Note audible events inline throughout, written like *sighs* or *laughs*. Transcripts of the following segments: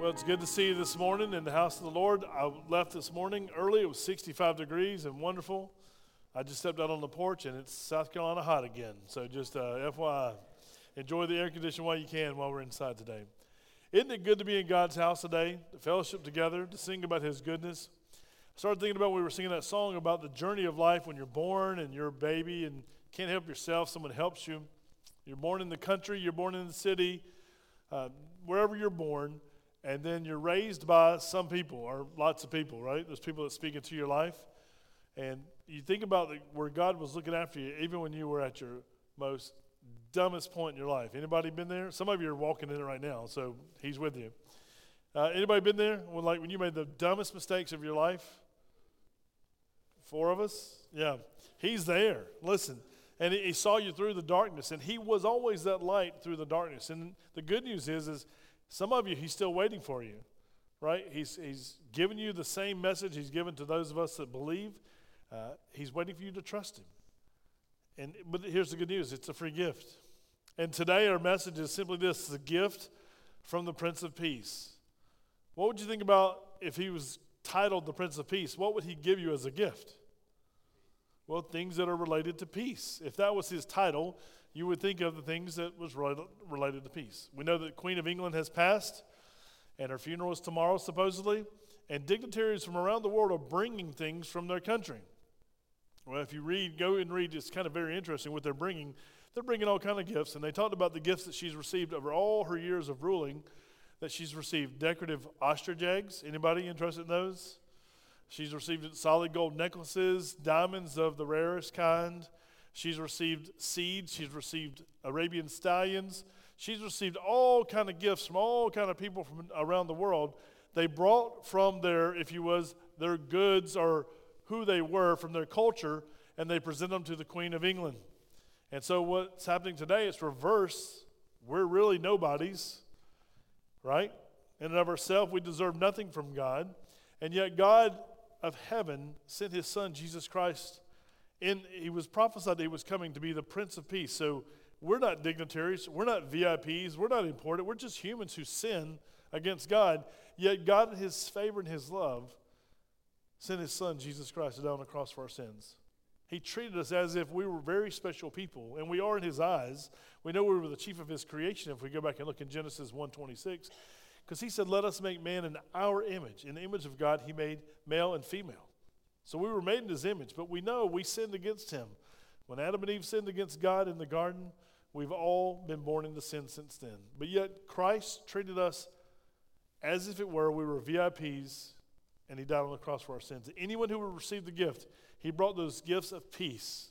Well, it's good to see you this morning in the house of the Lord. I left this morning early. It was 65 degrees and wonderful. I just stepped out on the porch and it's South Carolina hot again. So just uh, FYI, enjoy the air conditioning while you can while we're inside today. Isn't it good to be in God's house today, to fellowship together, to sing about His goodness? I started thinking about we were singing that song about the journey of life when you're born and you're a baby and can't help yourself. Someone helps you. You're born in the country. You're born in the city. Uh, wherever you're born and then you're raised by some people or lots of people, right? There's people that speak into your life. And you think about the, where God was looking after you, even when you were at your most dumbest point in your life. Anybody been there? Some of you are walking in it right now, so He's with you. Uh, anybody been there? When, like when you made the dumbest mistakes of your life? Four of us? Yeah. He's there. Listen. And he, he saw you through the darkness, and He was always that light through the darkness. And the good news is, is some of you, he's still waiting for you, right? He's, he's given you the same message he's given to those of us that believe. Uh, he's waiting for you to trust him. And, but here's the good news it's a free gift. And today, our message is simply this the gift from the Prince of Peace. What would you think about if he was titled the Prince of Peace? What would he give you as a gift? Well, things that are related to peace. If that was his title, you would think of the things that was related to peace. We know that Queen of England has passed, and her funeral is tomorrow, supposedly, and dignitaries from around the world are bringing things from their country. Well, if you read, go and read, it's kind of very interesting what they're bringing. They're bringing all kind of gifts, and they talked about the gifts that she's received over all her years of ruling. That she's received decorative ostrich eggs. Anybody interested in those? She's received solid gold necklaces, diamonds of the rarest kind. She's received seeds. She's received Arabian stallions. She's received all kind of gifts from all kind of people from around the world. They brought from their, if you was, their goods or who they were from their culture, and they present them to the Queen of England. And so what's happening today is reverse. We're really nobodies, right? In and of ourselves, we deserve nothing from God. And yet God of heaven sent his son, Jesus Christ, and he was prophesied that he was coming to be the Prince of Peace. So we're not dignitaries, we're not VIPs, we're not important. We're just humans who sin against God. Yet God, in his favor and his love, sent his son, Jesus Christ, to die on the cross for our sins. He treated us as if we were very special people, and we are in his eyes. We know we were the chief of his creation if we go back and look in Genesis 1:26, because he said, "Let us make man in our image. In the image of God, he made male and female." So we were made in his image, but we know we sinned against him. When Adam and Eve sinned against God in the garden, we've all been born into sin since then. But yet Christ treated us as if it were we were VIPs and he died on the cross for our sins. Anyone who would receive the gift, he brought those gifts of peace.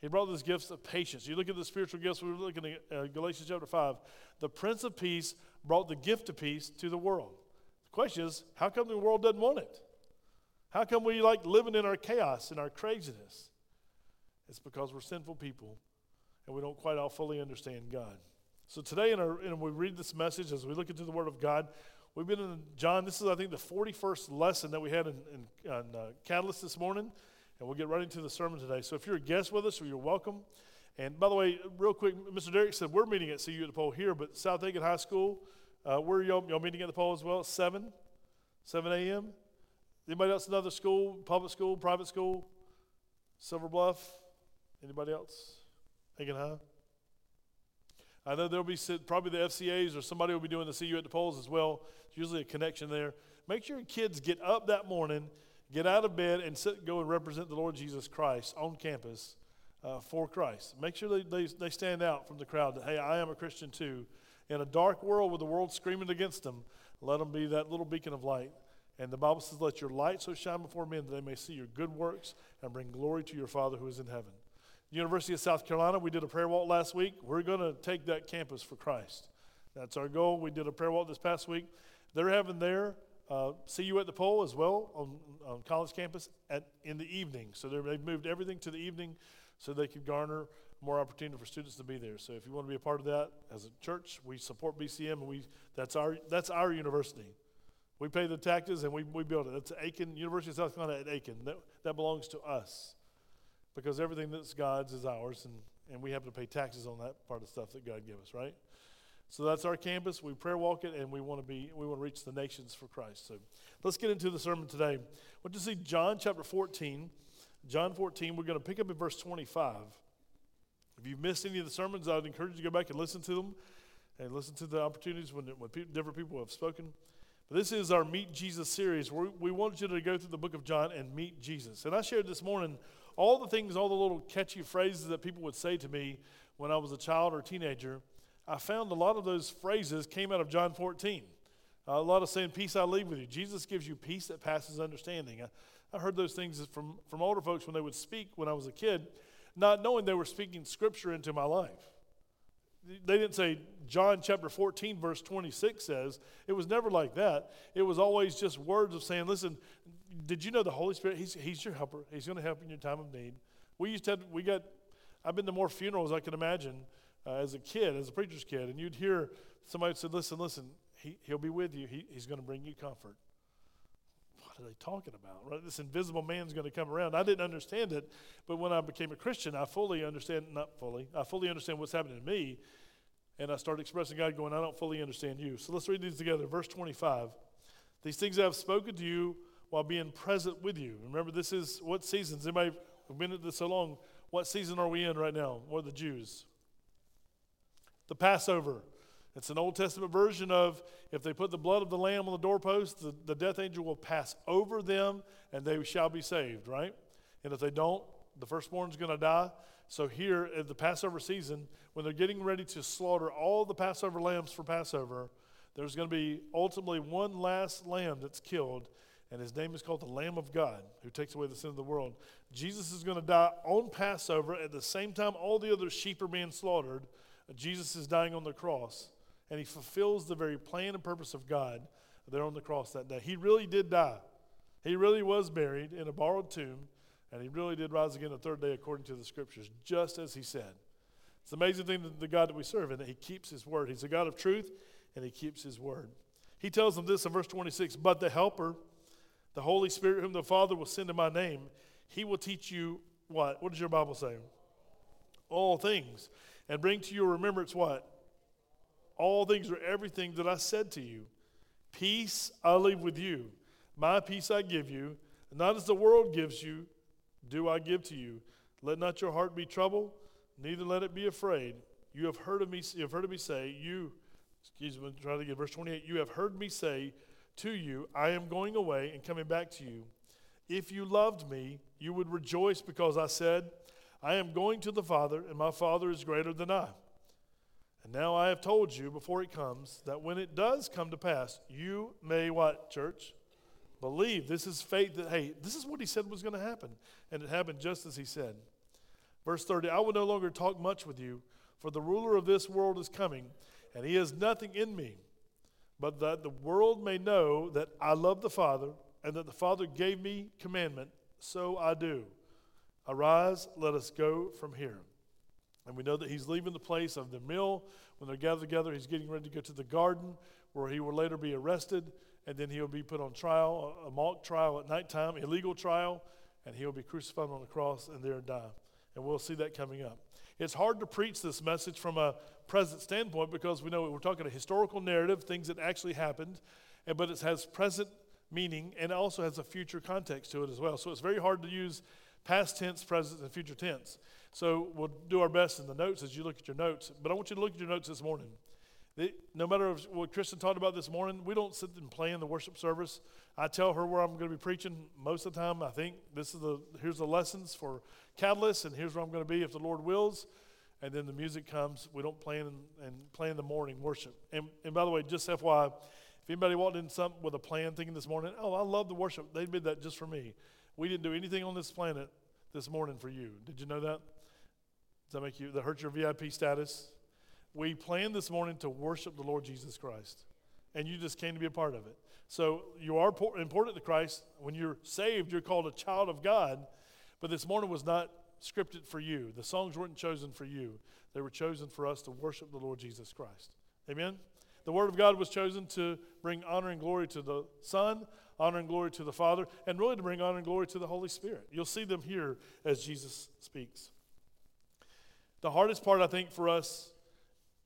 He brought those gifts of patience. You look at the spiritual gifts, we were looking at uh, Galatians chapter 5. The Prince of Peace brought the gift of peace to the world. The question is, how come the world doesn't want it? How come we like living in our chaos and our craziness? It's because we're sinful people and we don't quite all fully understand God. So today, in our, and we read this message as we look into the Word of God, we've been in John. This is, I think, the 41st lesson that we had in, in, in uh, Catalyst this morning, and we'll get right into the sermon today. So if you're a guest with us, you're welcome. And by the way, real quick, Mr. Derek said we're meeting at See You at the pole here, but South Aiken High School, uh, where y'all, y'all meeting at the pole as well? 7? 7 a.m.? Anybody else another school, public school, private school? Silver Bluff? Anybody else? Aiken High? I know there'll be probably the FCAs or somebody will be doing the See You at the polls as well. It's usually a connection there. Make sure your kids get up that morning, get out of bed, and sit, go and represent the Lord Jesus Christ on campus uh, for Christ. Make sure they, they, they stand out from the crowd that, hey, I am a Christian too. In a dark world with the world screaming against them, let them be that little beacon of light and the Bible says, Let your light so shine before men that they may see your good works and bring glory to your Father who is in heaven. University of South Carolina, we did a prayer walk last week. We're going to take that campus for Christ. That's our goal. We did a prayer walk this past week. They're having their uh, see you at the pole as well on, on college campus at, in the evening. So they've moved everything to the evening so they could garner more opportunity for students to be there. So if you want to be a part of that as a church, we support BCM and we that's our that's our university. We pay the taxes and we, we build it. That's Aiken, University of South Carolina at Aiken. That, that belongs to us because everything that's God's is ours, and, and we have to pay taxes on that part of stuff that God gave us, right? So that's our campus. We prayer walk it, and we want to be we want to reach the nations for Christ. So let's get into the sermon today. What to see John chapter 14. John 14, we're going to pick up at verse 25. If you've missed any of the sermons, I'd encourage you to go back and listen to them and listen to the opportunities when, when different people have spoken. This is our Meet Jesus series. Where we want you to go through the book of John and meet Jesus. And I shared this morning all the things, all the little catchy phrases that people would say to me when I was a child or teenager I found a lot of those phrases came out of John 14. Uh, a lot of saying, Peace I leave with you. Jesus gives you peace that passes understanding. I, I heard those things from, from older folks when they would speak when I was a kid, not knowing they were speaking scripture into my life. They didn't say John chapter 14, verse 26 says. It was never like that. It was always just words of saying, Listen, did you know the Holy Spirit? He's, he's your helper. He's going to help you in your time of need. We used to have, we got, I've been to more funerals I can imagine uh, as a kid, as a preacher's kid, and you'd hear somebody say, Listen, listen, he, he'll be with you. He, he's going to bring you comfort. What are they talking about? Right? This invisible man's going to come around. I didn't understand it, but when I became a Christian, I fully understand, not fully, I fully understand what's happening to me. And I started expressing God, going, I don't fully understand you. So let's read these together. Verse 25. These things I have spoken to you while being present with you. Remember, this is what seasons? Anybody who've been at this so long, what season are we in right now? We're the Jews the Passover. It's an Old Testament version of if they put the blood of the lamb on the doorpost, the, the death angel will pass over them and they shall be saved, right? And if they don't, the firstborn's going to die. So here at the Passover season, when they're getting ready to slaughter all the Passover lambs for Passover, there's going to be ultimately one last lamb that's killed, and his name is called the Lamb of God, who takes away the sin of the world. Jesus is going to die on Passover at the same time all the other sheep are being slaughtered Jesus is dying on the cross, and he fulfills the very plan and purpose of God there on the cross that day. He really did die. He really was buried in a borrowed tomb, and he really did rise again the third day according to the scriptures, just as he said. It's the amazing thing that the God that we serve, and that he keeps his word. He's a God of truth, and he keeps his word. He tells them this in verse 26 But the Helper, the Holy Spirit, whom the Father will send in my name, he will teach you what? What does your Bible say? All things and bring to your remembrance what? All things or everything that I said to you. Peace I leave with you. My peace I give you. Not as the world gives you, do I give to you. Let not your heart be troubled, neither let it be afraid. You have heard of me, you have heard of me say, you, excuse me, try to get verse 28. You have heard me say to you, I am going away and coming back to you. If you loved me, you would rejoice because I said, I am going to the Father, and my Father is greater than I. And now I have told you before it comes that when it does come to pass, you may what, church? Believe. This is faith that, hey, this is what he said was going to happen. And it happened just as he said. Verse 30 I will no longer talk much with you, for the ruler of this world is coming, and he has nothing in me, but that the world may know that I love the Father, and that the Father gave me commandment, so I do. Arise, let us go from here. And we know that he's leaving the place of the mill. When they're gathered together, he's getting ready to go to the garden where he will later be arrested, and then he'll be put on trial, a mock trial at nighttime, illegal trial, and he'll be crucified on the cross and there die. And we'll see that coming up. It's hard to preach this message from a present standpoint because we know we're talking a historical narrative, things that actually happened, but it has present meaning and also has a future context to it as well. So it's very hard to use past tense, present, and future tense. So we'll do our best in the notes as you look at your notes. But I want you to look at your notes this morning. No matter what Kristen talked about this morning, we don't sit and plan the worship service. I tell her where I'm going to be preaching most of the time. I think this is the here's the lessons for Catalyst, and here's where I'm going to be if the Lord wills. And then the music comes. We don't plan and plan the morning worship. And, and by the way, just FYI, if anybody walked in some with a plan thinking this morning, oh, I love the worship, they did that just for me. We didn't do anything on this planet this morning for you. Did you know that? Does that make you, that hurt your VIP status? We planned this morning to worship the Lord Jesus Christ, and you just came to be a part of it. So you are important to Christ. When you're saved, you're called a child of God, but this morning was not scripted for you. The songs weren't chosen for you, they were chosen for us to worship the Lord Jesus Christ. Amen? The Word of God was chosen to bring honor and glory to the Son, honor and glory to the Father, and really to bring honor and glory to the Holy Spirit. You'll see them here as Jesus speaks. The hardest part, I think, for us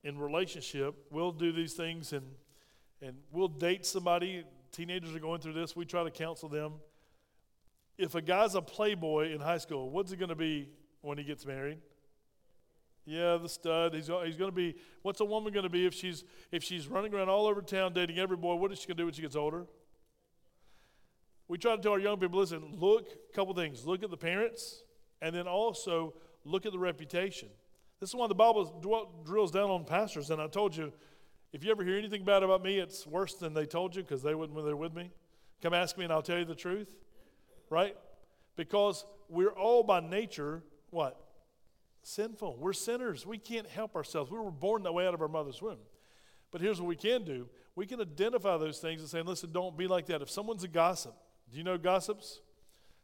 in relationship, we'll do these things and, and we'll date somebody. Teenagers are going through this. We try to counsel them. If a guy's a playboy in high school, what's he going to be when he gets married? Yeah, the stud. He's, he's going to be. What's a woman going to be if she's if she's running around all over town dating every boy? What is she going to do when she gets older? We try to tell our young people, listen, look, a couple things. Look at the parents, and then also look at the reputation. This is why the Bible drills down on pastors. And I told you, if you ever hear anything bad about me, it's worse than they told you because they wouldn't when they're with me. Come ask me and I'll tell you the truth. Right? Because we're all by nature, what? Sinful. We're sinners. We can't help ourselves. We were born that way out of our mother's womb. But here's what we can do we can identify those things and say, listen, don't be like that. If someone's a gossip, do you know gossips?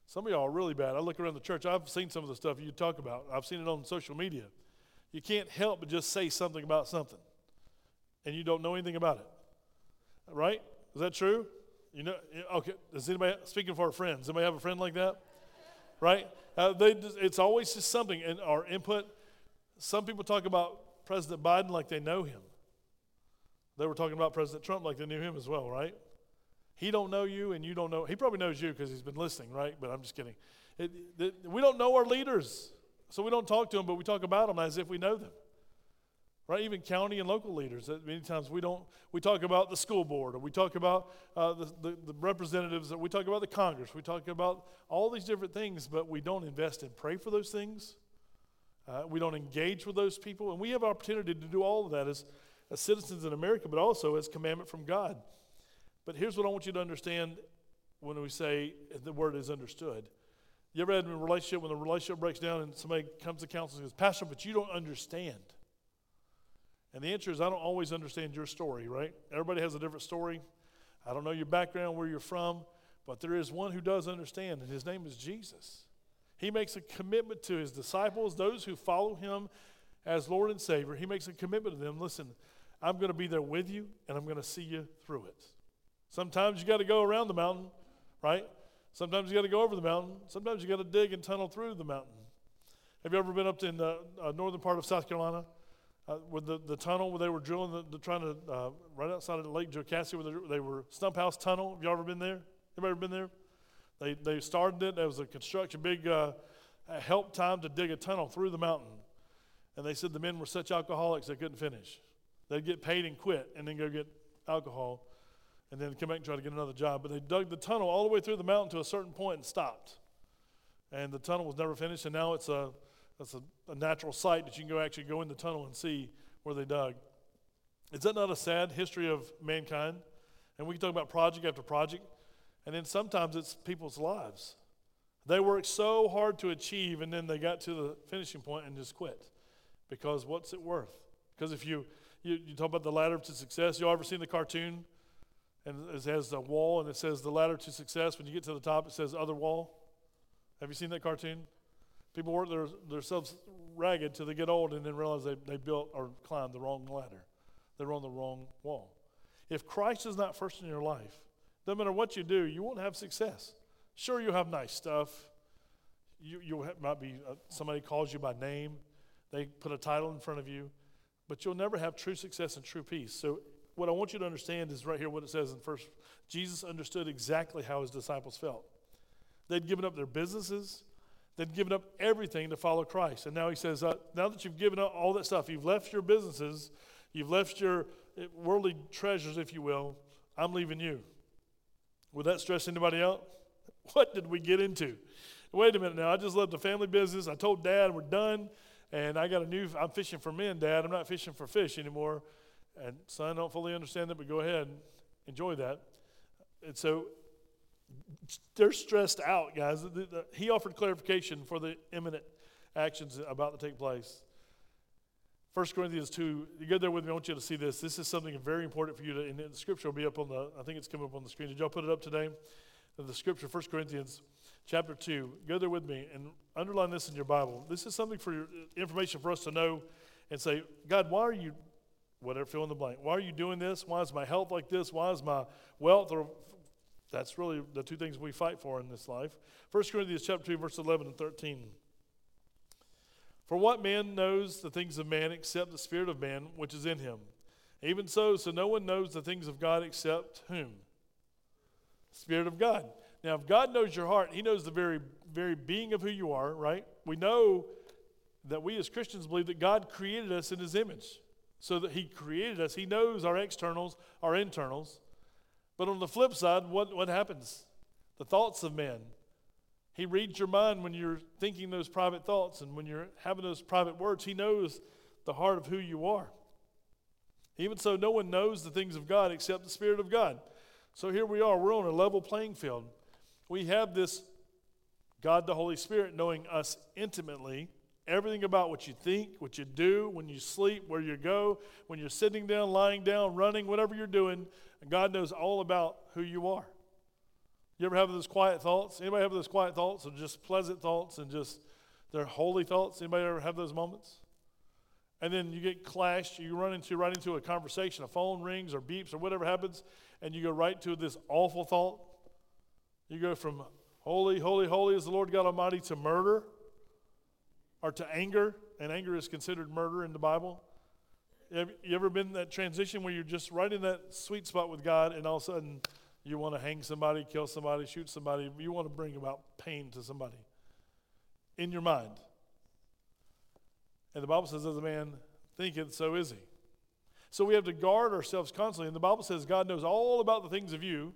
Some of y'all are really bad. I look around the church, I've seen some of the stuff you talk about, I've seen it on social media. You can't help but just say something about something, and you don't know anything about it. Right? Is that true? You know, okay. Does anybody speaking for our friends? Anybody have a friend like that? Right? Uh, they, it's always just something. And our input. Some people talk about President Biden like they know him. They were talking about President Trump like they knew him as well, right? He don't know you, and you don't know. He probably knows you because he's been listening, right? But I'm just kidding. It, it, we don't know our leaders, so we don't talk to them, but we talk about them as if we know them, right? Even county and local leaders. Many times we don't. We talk about the school board, or we talk about uh, the, the, the representatives, or we talk about the Congress. We talk about all these different things, but we don't invest and pray for those things. Uh, we don't engage with those people, and we have opportunity to do all of that as, as citizens in America, but also as commandment from God. But here's what I want you to understand when we say the word is understood. You ever had a relationship when the relationship breaks down and somebody comes to counsel and says, Pastor, but you don't understand. And the answer is, I don't always understand your story, right? Everybody has a different story. I don't know your background, where you're from, but there is one who does understand, and his name is Jesus. He makes a commitment to his disciples, those who follow him as Lord and Savior. He makes a commitment to them listen, I'm going to be there with you, and I'm going to see you through it. Sometimes you got to go around the mountain, right? Sometimes you got to go over the mountain. Sometimes you got to dig and tunnel through the mountain. Have you ever been up in the uh, northern part of South Carolina? Uh, with the, the tunnel where they were drilling, the, the trying to, uh, right outside of Lake Jocassee, where they, were Stump House Tunnel. Have you ever been there? Anybody ever been there? They, they started it. There was a construction, big uh, help time to dig a tunnel through the mountain. And they said the men were such alcoholics they couldn't finish. They'd get paid and quit and then go get alcohol and then come back and try to get another job. But they dug the tunnel all the way through the mountain to a certain point and stopped. And the tunnel was never finished, and now it's a, it's a, a natural site that you can go actually go in the tunnel and see where they dug. Is that not a sad history of mankind? And we can talk about project after project, and then sometimes it's people's lives. They worked so hard to achieve, and then they got to the finishing point and just quit. Because what's it worth? Because if you, you, you talk about the ladder to success, you ever seen the cartoon and it has a wall and it says the ladder to success. When you get to the top, it says other wall. Have you seen that cartoon? People work their, themselves ragged till they get old and then realize they, they built or climbed the wrong ladder. They're on the wrong wall. If Christ is not first in your life, no matter what you do, you won't have success. Sure, you'll have nice stuff. You, you might be, uh, somebody calls you by name. They put a title in front of you. But you'll never have true success and true peace. So what I want you to understand is right here what it says in first. Jesus understood exactly how his disciples felt. They'd given up their businesses, they'd given up everything to follow Christ. And now he says, uh, now that you've given up all that stuff, you've left your businesses, you've left your eh, worldly treasures, if you will, I'm leaving you. Would that stress anybody out? *laughs* What did we get into? Wait a minute now, I just left the family business. I told dad we're done, and I got a new, I'm fishing for men, dad. I'm not fishing for fish anymore. And son, I don't fully understand that, but go ahead, enjoy that. And so they're stressed out, guys. He offered clarification for the imminent actions about to take place. 1 Corinthians 2, you go there with me, I want you to see this. This is something very important for you to, and the scripture will be up on the, I think it's coming up on the screen. Did y'all put it up today? The scripture, 1 Corinthians chapter 2. Go there with me and underline this in your Bible. This is something for your, information for us to know and say, God, why are you whatever, fill in the blank. Why are you doing this? Why is my health like this? Why is my wealth? Or that's really the two things we fight for in this life. 1 Corinthians chapter 2, verse 11 and 13. For For what man knows the things of man except the Spirit of man which is in him? Even so, so no one knows the things of God except whom? Spirit of God. Now, if God knows your heart, He knows the very, very being of who you are, right? We know that we as Christians believe that God created us in His image. So that He created us. He knows our externals, our internals. But on the flip side, what, what happens? The thoughts of men. He reads your mind when you're thinking those private thoughts and when you're having those private words. He knows the heart of who you are. Even so, no one knows the things of God except the Spirit of God. So here we are, we're on a level playing field. We have this God the Holy Spirit knowing us intimately, everything about what you think, what you do, when you sleep, where you go, when you're sitting down, lying down, running, whatever you're doing. God knows all about who you are. You ever have those quiet thoughts? Anybody have those quiet thoughts or just pleasant thoughts and just they're holy thoughts? Anybody ever have those moments? And then you get clashed, you run into right into a conversation, a phone rings or beeps or whatever happens, and you go right to this awful thought. You go from holy, holy, holy is the Lord God Almighty to murder or to anger, and anger is considered murder in the Bible. Have you ever been in that transition where you're just right in that sweet spot with God, and all of a sudden you want to hang somebody, kill somebody, shoot somebody. You want to bring about pain to somebody in your mind. And the Bible says, as a man thinketh, so is he. So we have to guard ourselves constantly. And the Bible says God knows all about the things of you,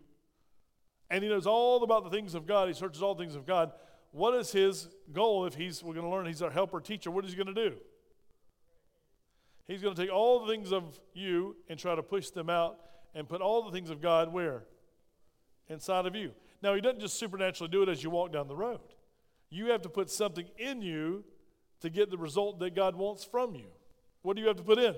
and he knows all about the things of God. He searches all things of God. What is his goal if he's, we're going to learn, he's our helper teacher? What is he going to do? He's going to take all the things of you and try to push them out and put all the things of God where? inside of you. Now, He doesn't just supernaturally do it as you walk down the road. You have to put something in you to get the result that God wants from you. What do you have to put in?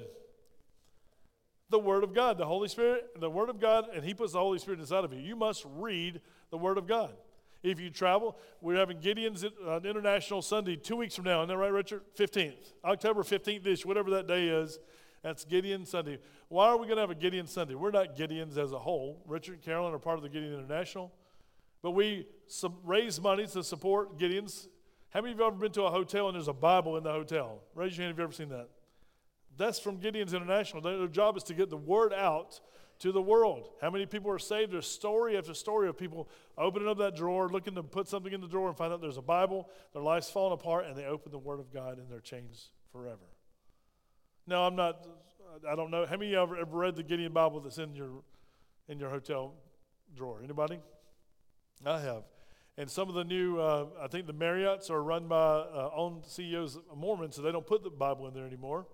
The Word of God, the Holy Spirit, the Word of God, and He puts the Holy Spirit inside of you. You must read the Word of God. If you travel, we're having Gideon's uh, International Sunday two weeks from now. Isn't that right, Richard? 15th. October 15th ish, whatever that day is. That's Gideon Sunday. Why are we going to have a Gideon Sunday? We're not Gideons as a whole. Richard and Carolyn are part of the Gideon International. But we raise money to support Gideons. How many of you have ever been to a hotel and there's a Bible in the hotel? Raise your hand if you've ever seen that. That's from Gideon's International. Their job is to get the word out to the world. How many people are saved? There's story after story of people opening up that drawer, looking to put something in the drawer and find out there's a Bible. Their life's falling apart, and they open the Word of God and they're changed forever. No, I'm not. I don't know. How many of you ever, ever read the Gideon Bible that's in your in your hotel drawer? Anybody? I have. And some of the new, uh, I think the Marriotts are run by uh, own CEOs Mormons, so they don't put the Bible in there anymore.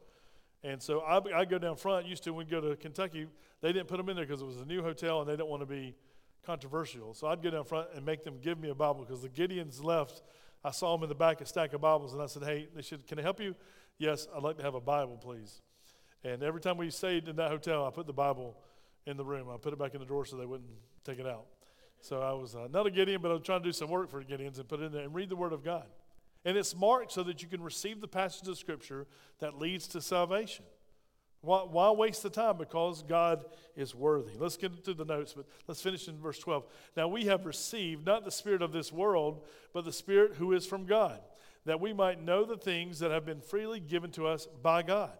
And so I, I go down front. Used to when we go to Kentucky, they didn't put them in there because it was a new hotel and they didn't want to be controversial. So I'd go down front and make them give me a Bible because the Gideons left. I saw them in the back a stack of Bibles, and I said, "Hey, they should. Can I help you?" Yes, I'd like to have a Bible, please. And every time we stayed in that hotel, I put the Bible in the room. I put it back in the drawer so they wouldn't take it out. So I was uh, not a Gideon, but I was trying to do some work for Gideons and put it in there and read the Word of God. And it's marked so that you can receive the passage of Scripture that leads to salvation. Why, why, waste the time? Because God is worthy. Let's get into the notes, but let's finish in verse 12. Now we have received not the Spirit of this world, but the Spirit who is from God that we might know the things that have been freely given to us by God.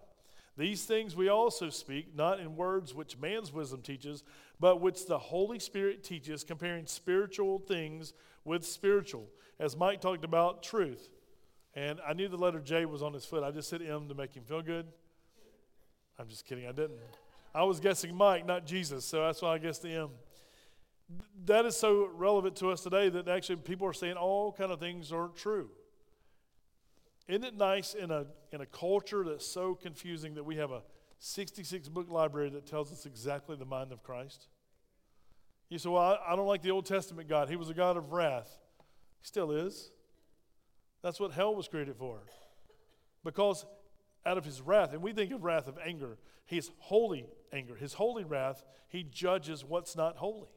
These things we also speak, not in words which man's wisdom teaches, but which the Holy Spirit teaches, comparing spiritual things with spiritual. As Mike talked about truth. And I knew the letter J was on his foot. I just said M to make him feel good. I'm just kidding, I didn't. I was guessing Mike, not Jesus, so that's why I guessed the M. That is so relevant to us today that actually people are saying all kind of things aren't true. Isn't it nice in a, in a culture that's so confusing that we have a 66 book library that tells us exactly the mind of Christ? You say, Well, I, I don't like the Old Testament God. He was a God of wrath. He still is. That's what hell was created for. Because out of his wrath, and we think of wrath of anger, his holy anger, his holy wrath, he judges what's not holy.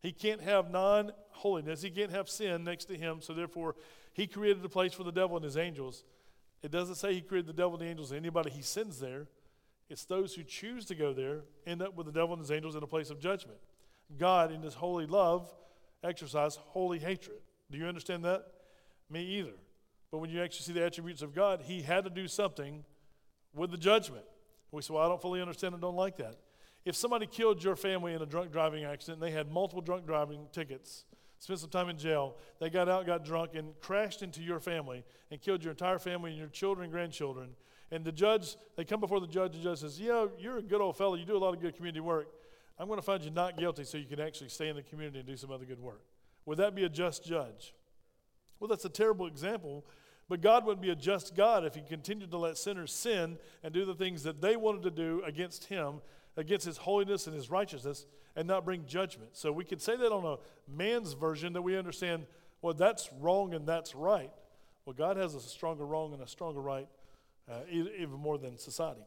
He can't have non holiness, he can't have sin next to him, so therefore he created a place for the devil and his angels. It doesn't say he created the devil and the angels. Anybody he sends there, it's those who choose to go there end up with the devil and his angels in a place of judgment. God, in his holy love, exercise holy hatred. Do you understand that? Me either. But when you actually see the attributes of God, he had to do something with the judgment. We say, well, I don't fully understand and don't like that. If somebody killed your family in a drunk driving accident and they had multiple drunk driving tickets, spent some time in jail, they got out, got drunk, and crashed into your family and killed your entire family and your children and grandchildren, and the judge, they come before the judge, and the judge says, Yeah, you're a good old fellow, you do a lot of good community work. I'm going to find you not guilty so you can actually stay in the community and do some other good work. Would that be a just judge? Well, that's a terrible example, but God wouldn't be a just God if He continued to let sinners sin and do the things that they wanted to do against Him, against His holiness and His righteousness, and not bring judgment. So we could say that on a man's version that we understand, well, that's wrong and that's right. Well, God has a stronger wrong and a stronger right, uh, even more than society.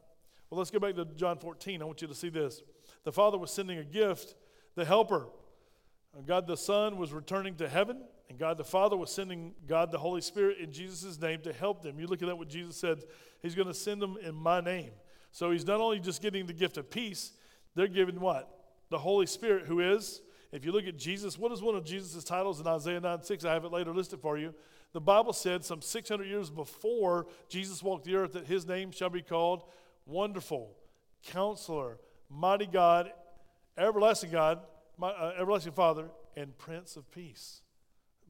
Well, let's go back to John 14. I want you to see this. The Father was sending a gift, the Helper. God the Son was returning to heaven, and God the Father was sending God the Holy Spirit in Jesus' name to help them. You look at that, what Jesus said, He's going to send them in my name. So He's not only just getting the gift of peace, they're given what? The Holy Spirit, who is, if you look at Jesus, what is one of Jesus' titles in Isaiah 9 6? I have it later listed for you. The Bible said some 600 years before Jesus walked the earth that his name shall be called Wonderful, Counselor, Mighty God, Everlasting God, my, uh, Everlasting Father, and Prince of Peace.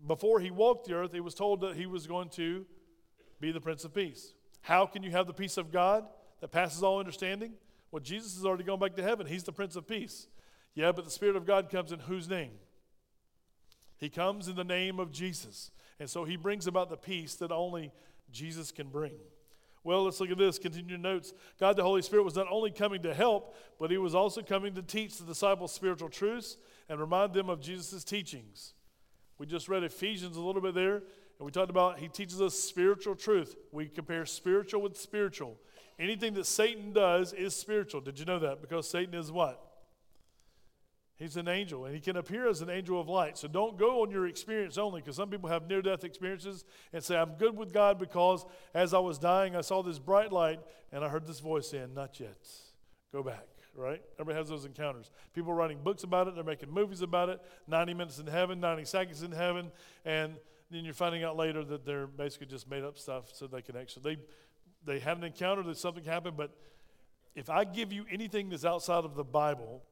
Before he walked the earth, he was told that he was going to be the Prince of Peace. How can you have the peace of God that passes all understanding? Well, Jesus has already gone back to heaven. He's the Prince of Peace. Yeah, but the Spirit of God comes in whose name? He comes in the name of Jesus. And so he brings about the peace that only Jesus can bring. Well, let's look at this. Continue notes. God the Holy Spirit was not only coming to help, but he was also coming to teach the disciples spiritual truths and remind them of Jesus' teachings. We just read Ephesians a little bit there, and we talked about he teaches us spiritual truth. We compare spiritual with spiritual. Anything that Satan does is spiritual. Did you know that? Because Satan is what? He's an angel, and he can appear as an angel of light. So don't go on your experience only, because some people have near death experiences and say, I'm good with God because as I was dying, I saw this bright light, and I heard this voice saying, Not yet. Go back, right? Everybody has those encounters. People are writing books about it, they're making movies about it 90 minutes in heaven, 90 seconds in heaven, and then you're finding out later that they're basically just made up stuff so they can actually, they, they had an encounter that something happened, but if I give you anything that's outside of the Bible,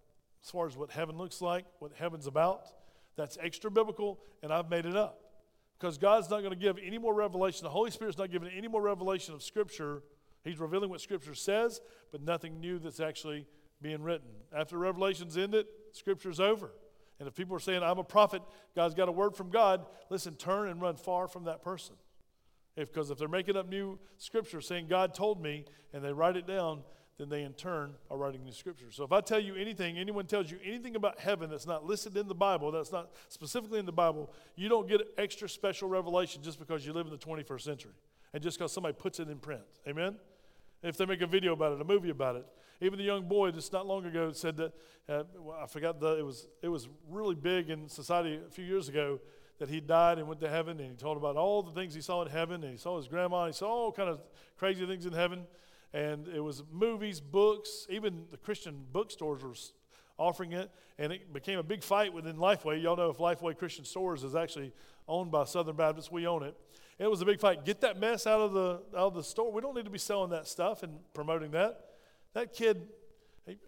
as far as what heaven looks like, what heaven's about. That's extra biblical, and I've made it up. Because God's not going to give any more revelation. The Holy Spirit's not giving any more revelation of Scripture. He's revealing what Scripture says, but nothing new that's actually being written. After Revelation's ended, Scripture's over. And if people are saying, I'm a prophet, God's got a word from God, listen, turn and run far from that person. Because if, if they're making up new Scripture saying, God told me, and they write it down, then they in turn are writing new scripture. So if I tell you anything, anyone tells you anything about heaven that's not listed in the Bible, that's not specifically in the Bible, you don't get extra special revelation just because you live in the 21st century and just because somebody puts it in print. Amen? If they make a video about it, a movie about it. Even the young boy just not long ago said that, uh, well, I forgot, the, it, was, it was really big in society a few years ago that he died and went to heaven and he told about all the things he saw in heaven and he saw his grandma and he saw all kind of crazy things in heaven and it was movies, books, even the Christian bookstores were offering it, and it became a big fight within Lifeway. Y'all know if Lifeway Christian Stores is actually owned by Southern Baptists, we own it. It was a big fight. Get that mess out of the out of the store. We don't need to be selling that stuff and promoting that. That kid,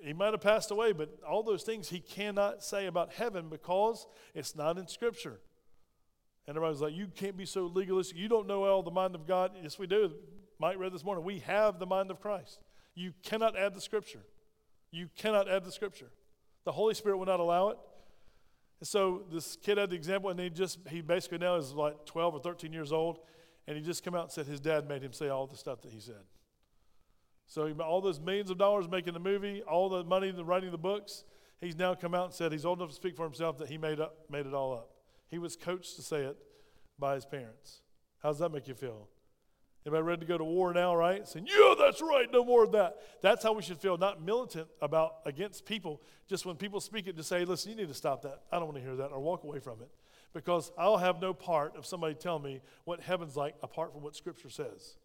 he, might have passed away, but all those things he cannot say about heaven because it's not in Scripture. And everybody's like, you can't be so legalistic. You don't know all the mind of God. Yes, we do. Mike read this morning, we have the mind of Christ. You cannot add the scripture. You cannot add the scripture. The Holy Spirit will not allow it. And so this kid had the example, and he just, he basically now is like 12 or 13 years old, and he just come out and said his dad made him say all the stuff that he said. So all those millions of dollars making the movie, all the money the writing the books, he's now come out and said he's old enough to speak for himself that he made, up, made it all up. He was coached to say it by his parents. How does that make you feel? Anybody ready to go to war now, right? Saying, yeah, that's right, no more of that. That's how we should feel, not militant about against people. Just when people speak it, to say, listen, you need to stop that. I don't want to hear that or walk away from it. Because I'll have no part of somebody telling me what heaven's like apart from what Scripture says.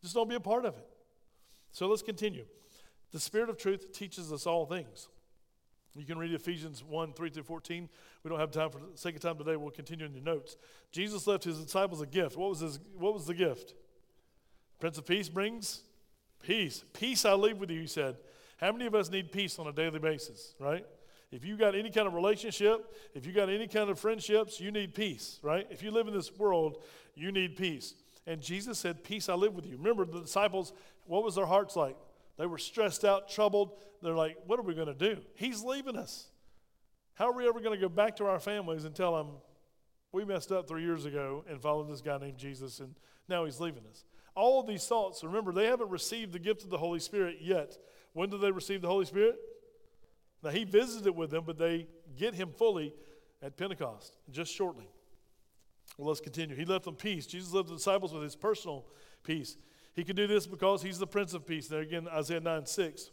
Just don't be a part of it. So let's continue. The Spirit of truth teaches us all things. You can read Ephesians 1 3 through 14. We don't have time for the sake of time today. We'll continue in your notes. Jesus left his disciples a gift. What was, his, what was the gift? Prince of Peace brings peace. Peace I leave with you, he said. How many of us need peace on a daily basis, right? If you got any kind of relationship, if you got any kind of friendships, you need peace, right? If you live in this world, you need peace. And Jesus said, Peace I live with you. Remember, the disciples, what was their hearts like? They were stressed out, troubled. They're like, What are we going to do? He's leaving us. How are we ever going to go back to our families and tell them we messed up three years ago and followed this guy named Jesus and now he's leaving us? All of these thoughts, remember, they haven't received the gift of the Holy Spirit yet. When do they receive the Holy Spirit? Now, he visited with them, but they get him fully at Pentecost, just shortly. Well, let's continue. He left them peace. Jesus left the disciples with his personal peace. He could do this because he's the Prince of Peace. There again, Isaiah 9 6.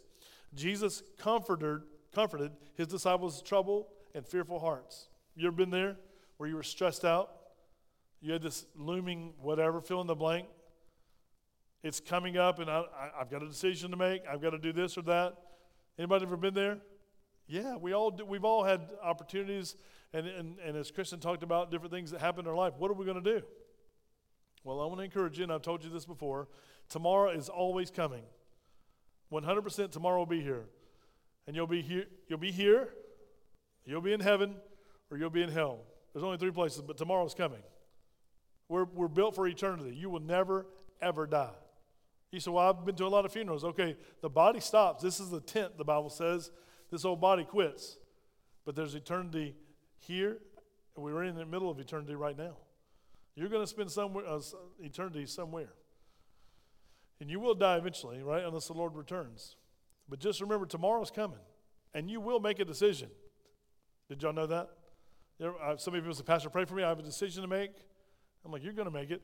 Jesus comforted, comforted his disciples' troubled and fearful hearts. You ever been there where you were stressed out? You had this looming whatever, fill in the blank. It's coming up, and I, have got a decision to make. I've got to do this or that. Anybody ever been there? Yeah, we all do, we've all had opportunities, and, and, and as Kristen talked about, different things that happen in our life. What are we going to do? Well, I want to encourage you, and I've told you this before. Tomorrow is always coming. 100% tomorrow will be here. And you'll be here, you'll be here, you'll be in heaven, or you'll be in hell. There's only three places, but tomorrow's coming. We're, we're built for eternity. You will never, ever die. You say, Well, I've been to a lot of funerals. Okay, the body stops. This is the tent, the Bible says. This old body quits. But there's eternity here, we're in the middle of eternity right now. You're going to spend somewhere, uh, eternity somewhere. And you will die eventually, right? Unless the Lord returns. But just remember, tomorrow's coming, and you will make a decision. Did y'all know that? There, uh, some of you say, Pastor, pray for me. I have a decision to make. I'm like, You're going to make it.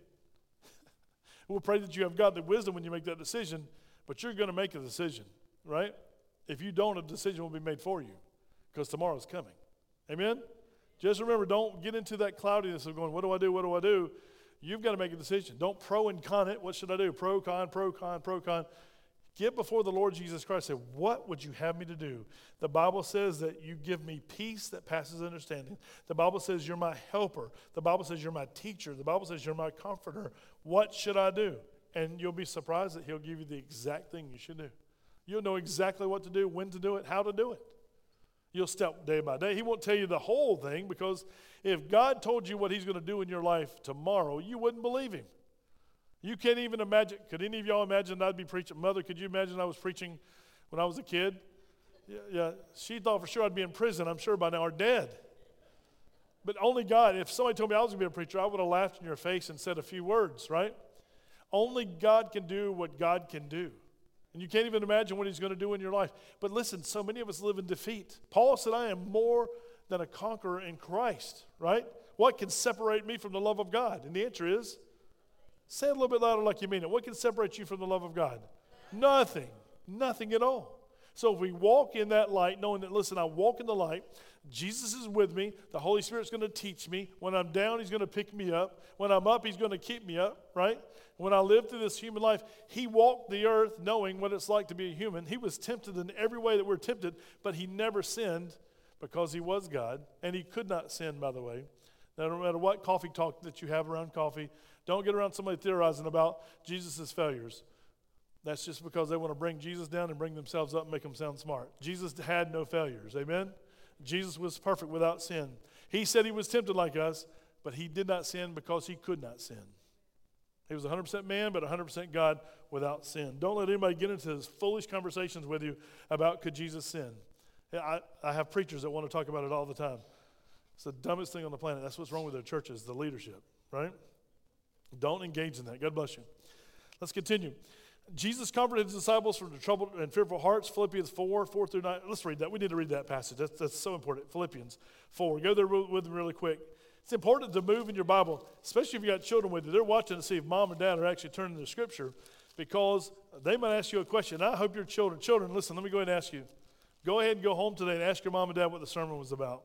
*laughs* we'll pray that you have godly wisdom when you make that decision, but you're going to make a decision, right? If you don't, a decision will be made for you because tomorrow's coming. Amen? Just remember, don't get into that cloudiness of going, what do I do? What do I do? You've got to make a decision. Don't pro and con it. What should I do? Pro, con, pro, con, pro, con. Get before the Lord Jesus Christ. Say, what would you have me to do? The Bible says that you give me peace that passes understanding. The Bible says you're my helper. The Bible says you're my teacher. The Bible says you're my comforter. What should I do? And you'll be surprised that He'll give you the exact thing you should do. You'll know exactly what to do, when to do it, how to do it. You'll step day by day. He won't tell you the whole thing because if God told you what He's going to do in your life tomorrow, you wouldn't believe Him. You can't even imagine. Could any of y'all imagine I'd be preaching? Mother, could you imagine I was preaching when I was a kid? Yeah, yeah, she thought for sure I'd be in prison, I'm sure by now, or dead. But only God, if somebody told me I was going to be a preacher, I would have laughed in your face and said a few words, right? Only God can do what God can do. And you can't even imagine what he's going to do in your life. But listen, so many of us live in defeat. Paul said, I am more than a conqueror in Christ, right? What can separate me from the love of God? And the answer is say it a little bit louder like you mean it. What can separate you from the love of God? Nothing. Nothing at all. So if we walk in that light, knowing that, listen, I walk in the light, Jesus is with me, the Holy Spirit's going to teach me. When I'm down, He's going to pick me up. When I'm up, He's going to keep me up, right? When I live through this human life, He walked the earth knowing what it's like to be a human. He was tempted in every way that we're tempted, but He never sinned because He was God, and He could not sin, by the way. No matter what coffee talk that you have around coffee, don't get around somebody theorizing about Jesus' failures. That's just because they want to bring Jesus down and bring themselves up and make them sound smart. Jesus had no failures. Amen? Jesus was perfect without sin. He said he was tempted like us, but he did not sin because he could not sin. He was 100% man, but 100% God without sin. Don't let anybody get into those foolish conversations with you about could Jesus sin. I, I have preachers that want to talk about it all the time. It's the dumbest thing on the planet. That's what's wrong with their churches, the leadership, right? Don't engage in that. God bless you. Let's continue. Jesus comforted his disciples from the troubled and fearful hearts. Philippians 4, 4 through 9. Let's read that. We need to read that passage. That's, that's so important. Philippians 4. Go there with me really quick. It's important to move in your Bible, especially if you got children with you. They're watching to see if mom and dad are actually turning to Scripture because they might ask you a question. I hope your children, children, listen, let me go ahead and ask you. Go ahead and go home today and ask your mom and dad what the sermon was about.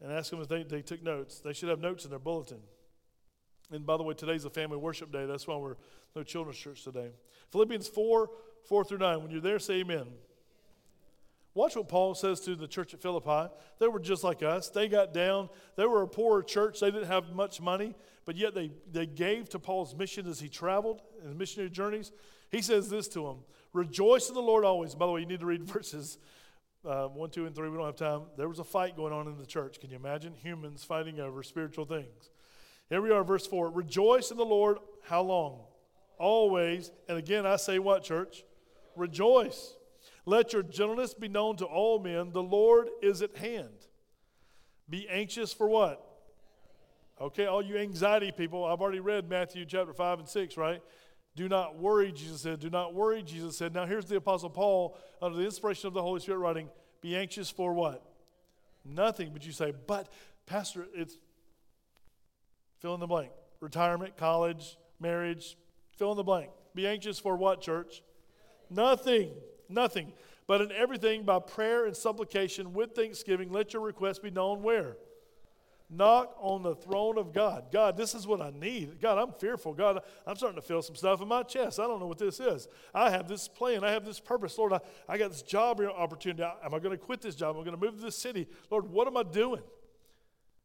And ask them if they, they took notes. They should have notes in their bulletin. And by the way, today's a family worship day. That's why we're no children's church today. Philippians 4 4 through 9. When you're there, say amen. Watch what Paul says to the church at Philippi. They were just like us. They got down. They were a poorer church. They didn't have much money, but yet they, they gave to Paul's mission as he traveled in his missionary journeys. He says this to them Rejoice in the Lord always. By the way, you need to read *laughs* verses uh, 1, 2, and 3. We don't have time. There was a fight going on in the church. Can you imagine? Humans fighting over spiritual things. Here we are, verse 4. Rejoice in the Lord. How long? Always. And again, I say what, church? Rejoice. Let your gentleness be known to all men. The Lord is at hand. Be anxious for what? Okay, all you anxiety people, I've already read Matthew chapter 5 and 6, right? Do not worry, Jesus said. Do not worry, Jesus said. Now here's the Apostle Paul, under the inspiration of the Holy Spirit, writing, Be anxious for what? Nothing. But you say, But, Pastor, it's fill in the blank. Retirement, college, marriage, fill in the blank. Be anxious for what, church? Nothing. Nothing. But in everything, by prayer and supplication with thanksgiving, let your requests be known where? Knock on the throne of God. God, this is what I need. God, I'm fearful. God, I'm starting to feel some stuff in my chest. I don't know what this is. I have this plan. I have this purpose. Lord, I, I got this job opportunity. Am I going to quit this job? Am I going to move to this city? Lord, what am I doing?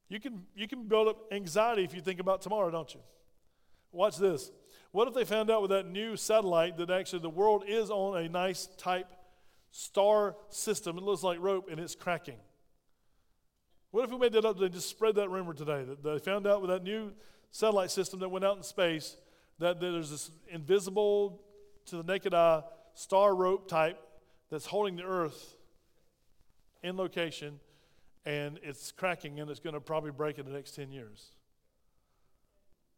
You can, you can build up anxiety if you think about tomorrow, don't you? Watch this. What if they found out with that new satellite that actually the world is on a nice type star system? It looks like rope and it's cracking. What if we made that up? They just spread that rumor today that they found out with that new satellite system that went out in space that there's this invisible to the naked eye star rope type that's holding the Earth in location and it's cracking and it's going to probably break in the next 10 years.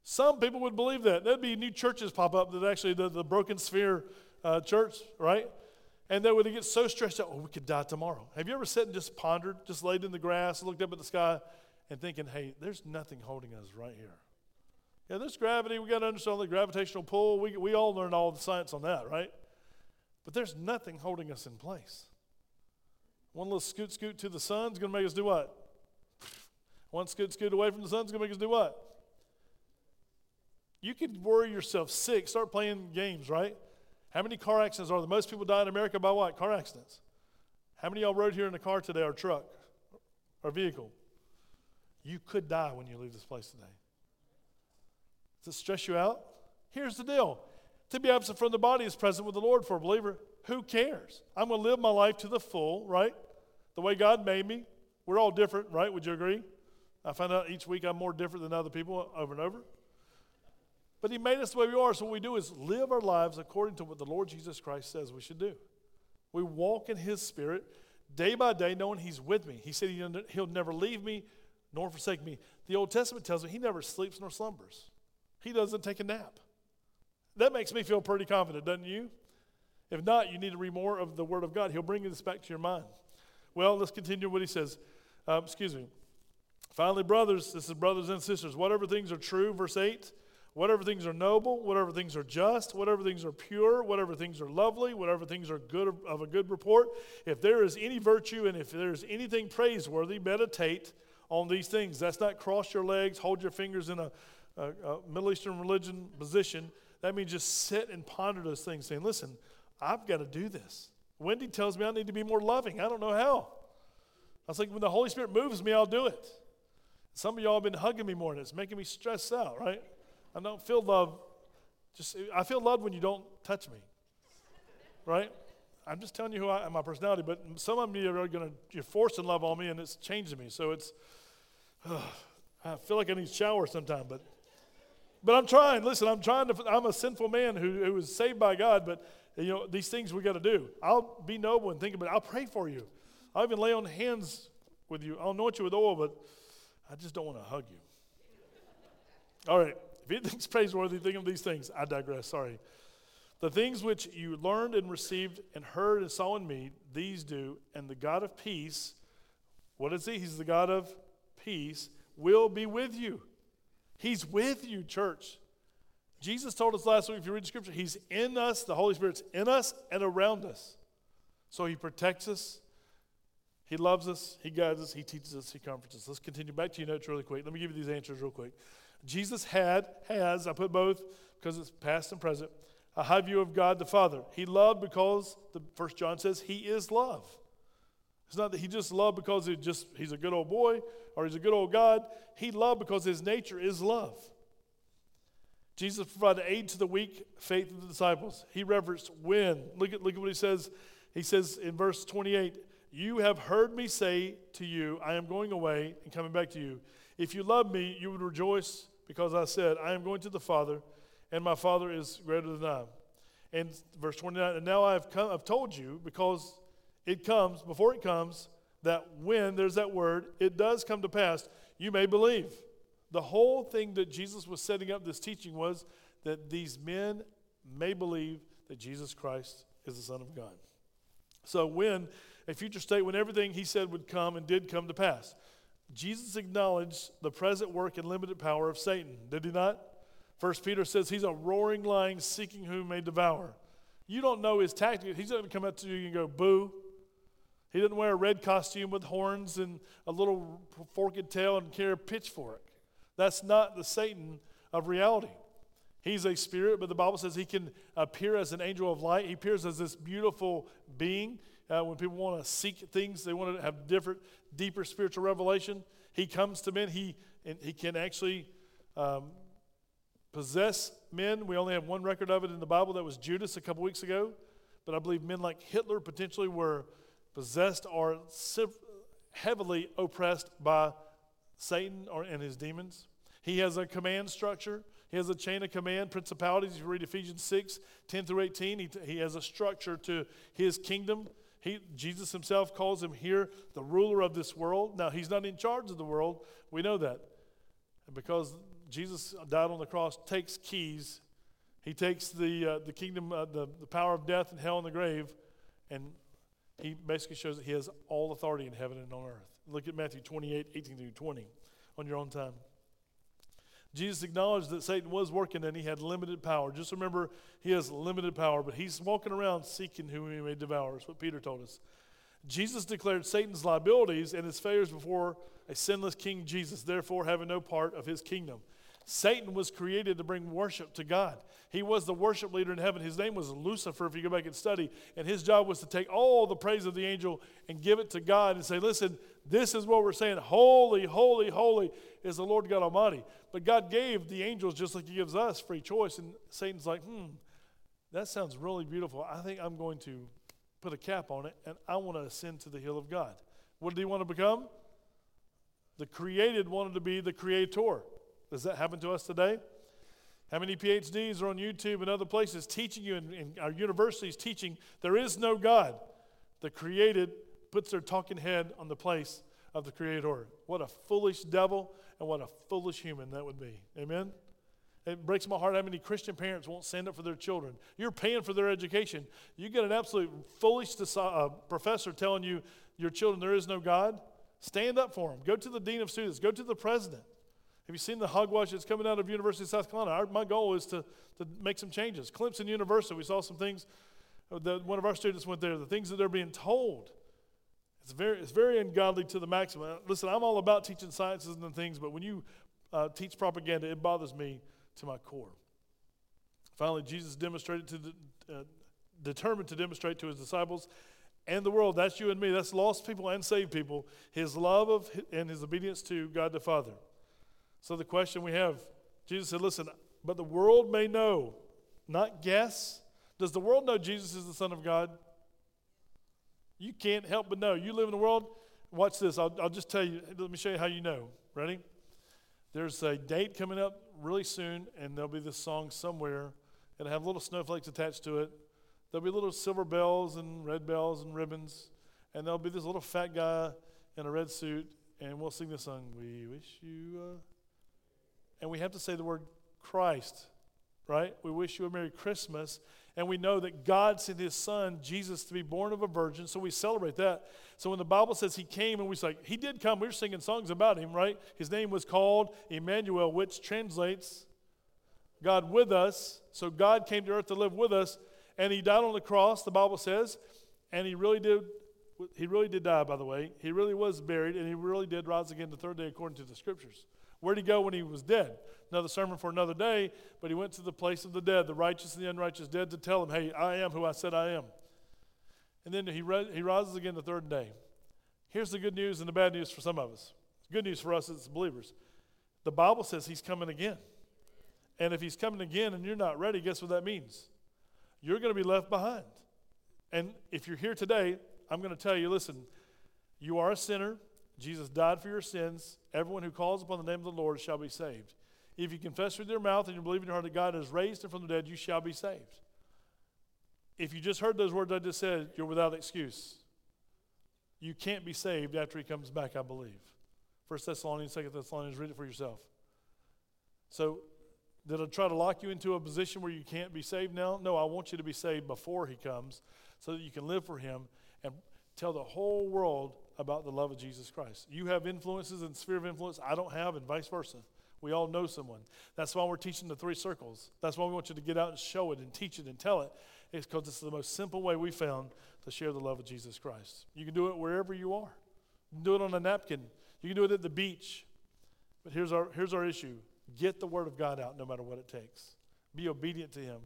Some people would believe that. There'd be new churches pop up that actually, the, the broken sphere uh, church, right? And they would get so stressed out, oh, we could die tomorrow. Have you ever sat and just pondered, just laid in the grass, looked up at the sky, and thinking, hey, there's nothing holding us right here? Yeah, there's gravity. We got to understand the gravitational pull. We, we all learned all the science on that, right? But there's nothing holding us in place. One little scoot scoot to the sun's going to make us do what? One scoot scoot away from the sun's going to make us do what? You could worry yourself sick, start playing games, right? How many car accidents are there? Most people die in America by what? Car accidents. How many y'all rode here in a car today or truck or vehicle? You could die when you leave this place today. Does it stress you out? Here's the deal to be absent from the body is present with the Lord for a believer. Who cares? I'm going to live my life to the full, right? The way God made me. We're all different, right? Would you agree? I find out each week I'm more different than other people over and over. But He made us the way we are. So what we do is live our lives according to what the Lord Jesus Christ says we should do. We walk in His Spirit day by day, knowing He's with me. He said He'll never leave me nor forsake me. The Old Testament tells me He never sleeps nor slumbers, He doesn't take a nap. That makes me feel pretty confident, doesn't you? If not, you need to read more of the Word of God. He'll bring this back to your mind. Well, let's continue what he says. Uh, excuse me. Finally, brothers, this is brothers and sisters, whatever things are true, verse 8, whatever things are noble, whatever things are just, whatever things are pure, whatever things are lovely, whatever things are good of a good report, if there is any virtue and if there is anything praiseworthy, meditate on these things. That's not cross your legs, hold your fingers in a, a, a Middle Eastern religion position. That means just sit and ponder those things, saying, listen, I've got to do this. Wendy tells me I need to be more loving. I don't know how. I was like, when the Holy Spirit moves me, I'll do it. Some of y'all have been hugging me more, and it's making me stressed out, right? I don't feel love. Just I feel love when you don't touch me, right? I'm just telling you who I am, my personality. But some of you are going to you're forcing love on me, and it's changing me. So it's uh, *sighs* I feel like I need a shower sometime, but but I'm trying. Listen, I'm trying to. I'm a sinful man who who was saved by God, but you know these things we got to do. I'll be noble and think about it. I'll pray for you. I'll even lay on hands with you. I'll anoint you with oil, but I just don't want to hug you. All right. Anything's *laughs* praiseworthy, think of these things. I digress, sorry. The things which you learned and received and heard and saw in me, these do, and the God of peace, what is he? He's the God of peace, will be with you. He's with you, church. Jesus told us last week, if you read the scripture, He's in us, the Holy Spirit's in us and around us. So He protects us, He loves us, He guides us, He teaches us, He comforts us. Let's continue back to your notes really quick. Let me give you these answers real quick. Jesus had, has, I put both because it's past and present, a high view of God the Father. He loved because, the First John says, He is love. It's not that he just loved because he just he's a good old boy or he's a good old God. He loved because his nature is love. Jesus provided aid to the weak, faith of the disciples. He reverenced when. Look at, look at what he says. He says in verse 28 You have heard me say to you, I am going away and coming back to you. If you love me, you would rejoice because I said, I am going to the Father, and my Father is greater than I. And verse 29 And now I've, come, I've told you because it comes, before it comes, that when there's that word, it does come to pass, you may believe. The whole thing that Jesus was setting up this teaching was that these men may believe that Jesus Christ is the Son of God. So, when a future state, when everything he said would come and did come to pass, Jesus acknowledged the present work and limited power of Satan, did he not? First Peter says he's a roaring lion seeking whom may devour. You don't know his tactic. He's going to come up to you and go, boo. He doesn't wear a red costume with horns and a little forked tail and carry a pitchfork. That's not the Satan of reality. He's a spirit, but the Bible says he can appear as an angel of light. He appears as this beautiful being. Uh, when people want to seek things, they want to have different, deeper spiritual revelation. He comes to men. He, and he can actually um, possess men. We only have one record of it in the Bible. That was Judas a couple weeks ago. But I believe men like Hitler potentially were possessed or heavily oppressed by Satan or, and his demons. He has a command structure. He has a chain of command, principalities. You read Ephesians 6, 10 through 18. He, he has a structure to his kingdom. He, Jesus himself calls him here the ruler of this world. Now, he's not in charge of the world. We know that. And because Jesus died on the cross, takes keys. He takes the, uh, the kingdom, uh, the, the power of death and hell and the grave, and he basically shows that he has all authority in heaven and on earth. Look at Matthew 28, 18 through 20 on your own time. Jesus acknowledged that Satan was working and he had limited power. Just remember, he has limited power, but he's walking around seeking whom he may devour. That's what Peter told us. Jesus declared Satan's liabilities and his failures before a sinless King Jesus, therefore having no part of his kingdom. Satan was created to bring worship to God. He was the worship leader in heaven. His name was Lucifer, if you go back and study. And his job was to take all the praise of the angel and give it to God and say, Listen, this is what we're saying. Holy, holy, holy is the Lord God Almighty. But God gave the angels just like He gives us free choice. And Satan's like, Hmm, that sounds really beautiful. I think I'm going to put a cap on it and I want to ascend to the hill of God. What did he want to become? The created wanted to be the creator. Does that happen to us today? How many PhDs are on YouTube and other places teaching you, in our universities teaching there is no God? The created puts their talking head on the place of the Creator. What a foolish devil and what a foolish human that would be. Amen? It breaks my heart how many Christian parents won't stand up for their children. You're paying for their education. You get an absolute foolish uh, professor telling you, your children, there is no God. Stand up for them. Go to the dean of students. Go to the president. Have you seen the hogwash that's coming out of University of South Carolina? Our, my goal is to, to make some changes. Clemson University, we saw some things. Uh, that one of our students went there. The things that they're being told. It's very, it's very ungodly to the maximum. Listen, I'm all about teaching sciences and things, but when you uh, teach propaganda, it bothers me to my core. Finally, Jesus demonstrated to the, uh, determined to demonstrate to his disciples and the world, that's you and me, that's lost people and saved people, his love of and his obedience to God the Father. So the question we have, Jesus said, listen, but the world may know, not guess. Does the world know Jesus is the Son of God? You can't help but know. You live in the world, watch this. I'll, I'll just tell you, let me show you how you know. Ready? There's a date coming up really soon, and there'll be this song somewhere. It'll have little snowflakes attached to it. There'll be little silver bells and red bells and ribbons. And there'll be this little fat guy in a red suit, and we'll sing this song. We wish you. Uh, and we have to say the word Christ, right? We wish you a Merry Christmas. And we know that God sent his son, Jesus, to be born of a virgin. So we celebrate that. So when the Bible says he came and we say, he did come, we were singing songs about him, right? His name was called Emmanuel, which translates God with us. So God came to earth to live with us. And he died on the cross, the Bible says. And he really did. He really did die, by the way. He really was buried, and he really did rise again the third day according to the scriptures. Where'd he go when he was dead? Another sermon for another day, but he went to the place of the dead, the righteous and the unrighteous dead, to tell them, hey, I am who I said I am. And then he, re- he rises again the third day. Here's the good news and the bad news for some of us. Good news for us as believers. The Bible says he's coming again. And if he's coming again and you're not ready, guess what that means? You're going to be left behind. And if you're here today, I'm going to tell you listen, you are a sinner. Jesus died for your sins. Everyone who calls upon the name of the Lord shall be saved. If you confess with your mouth and you believe in your heart that God has raised him from the dead, you shall be saved. If you just heard those words I just said, you're without excuse. You can't be saved after he comes back, I believe. First Thessalonians, Second Thessalonians, read it for yourself. So, did I try to lock you into a position where you can't be saved now? No, I want you to be saved before he comes so that you can live for him and tell the whole world about the love of Jesus Christ. You have influences and sphere of influence I don't have, and vice versa. We all know someone. That's why we're teaching the three circles. That's why we want you to get out and show it and teach it and tell it. It's because it's the most simple way we found to share the love of Jesus Christ. You can do it wherever you are. You can do it on a napkin. You can do it at the beach. But here's our, here's our issue get the Word of God out no matter what it takes. Be obedient to Him.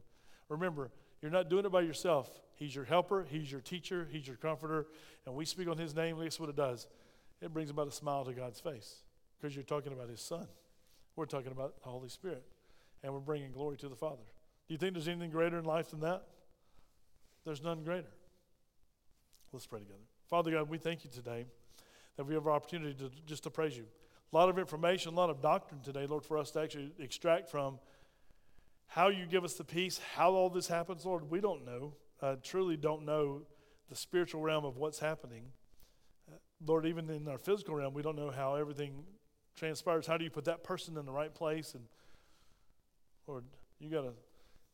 Remember, you're not doing it by yourself. He's your helper, He's your teacher, He's your comforter. And we speak on His name. Guess what it does? It brings about a smile to God's face because you're talking about His Son. We're talking about the Holy Spirit. And we're bringing glory to the Father. Do you think there's anything greater in life than that? There's none greater. Let's pray together. Father God, we thank you today that we have our opportunity to just to praise you. A lot of information, a lot of doctrine today, Lord, for us to actually extract from how you give us the peace, how all this happens, Lord, we don't know. Uh, truly don't know the spiritual realm of what's happening. Uh, Lord, even in our physical realm, we don't know how everything transpires. How do you put that person in the right place? And Lord, you got a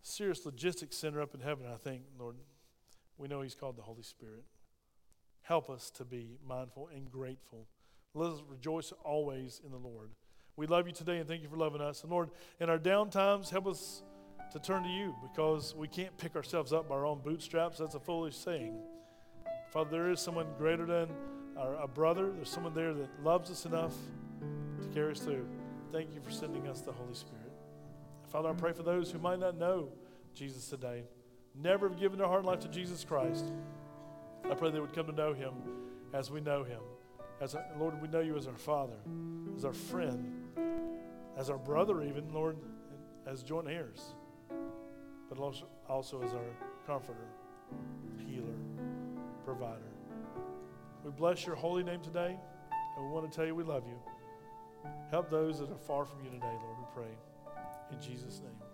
serious logistics center up in heaven, I think, Lord. We know He's called the Holy Spirit. Help us to be mindful and grateful. Let us rejoice always in the Lord. We love you today and thank you for loving us. And Lord, in our down times, help us to turn to you because we can't pick ourselves up by our own bootstraps. That's a foolish saying. Father, there is someone greater than our, a brother. There's someone there that loves us enough to carry us through. Thank you for sending us the Holy Spirit. Father, I pray for those who might not know Jesus today, never have given their heart and life to Jesus Christ. I pray they would come to know him as we know him. As our, Lord, we know you as our Father, as our friend, as our brother, even, Lord, as joint heirs, but also, as our comforter, healer, provider. We bless your holy name today, and we want to tell you we love you. Help those that are far from you today, Lord, we pray. In Jesus' name.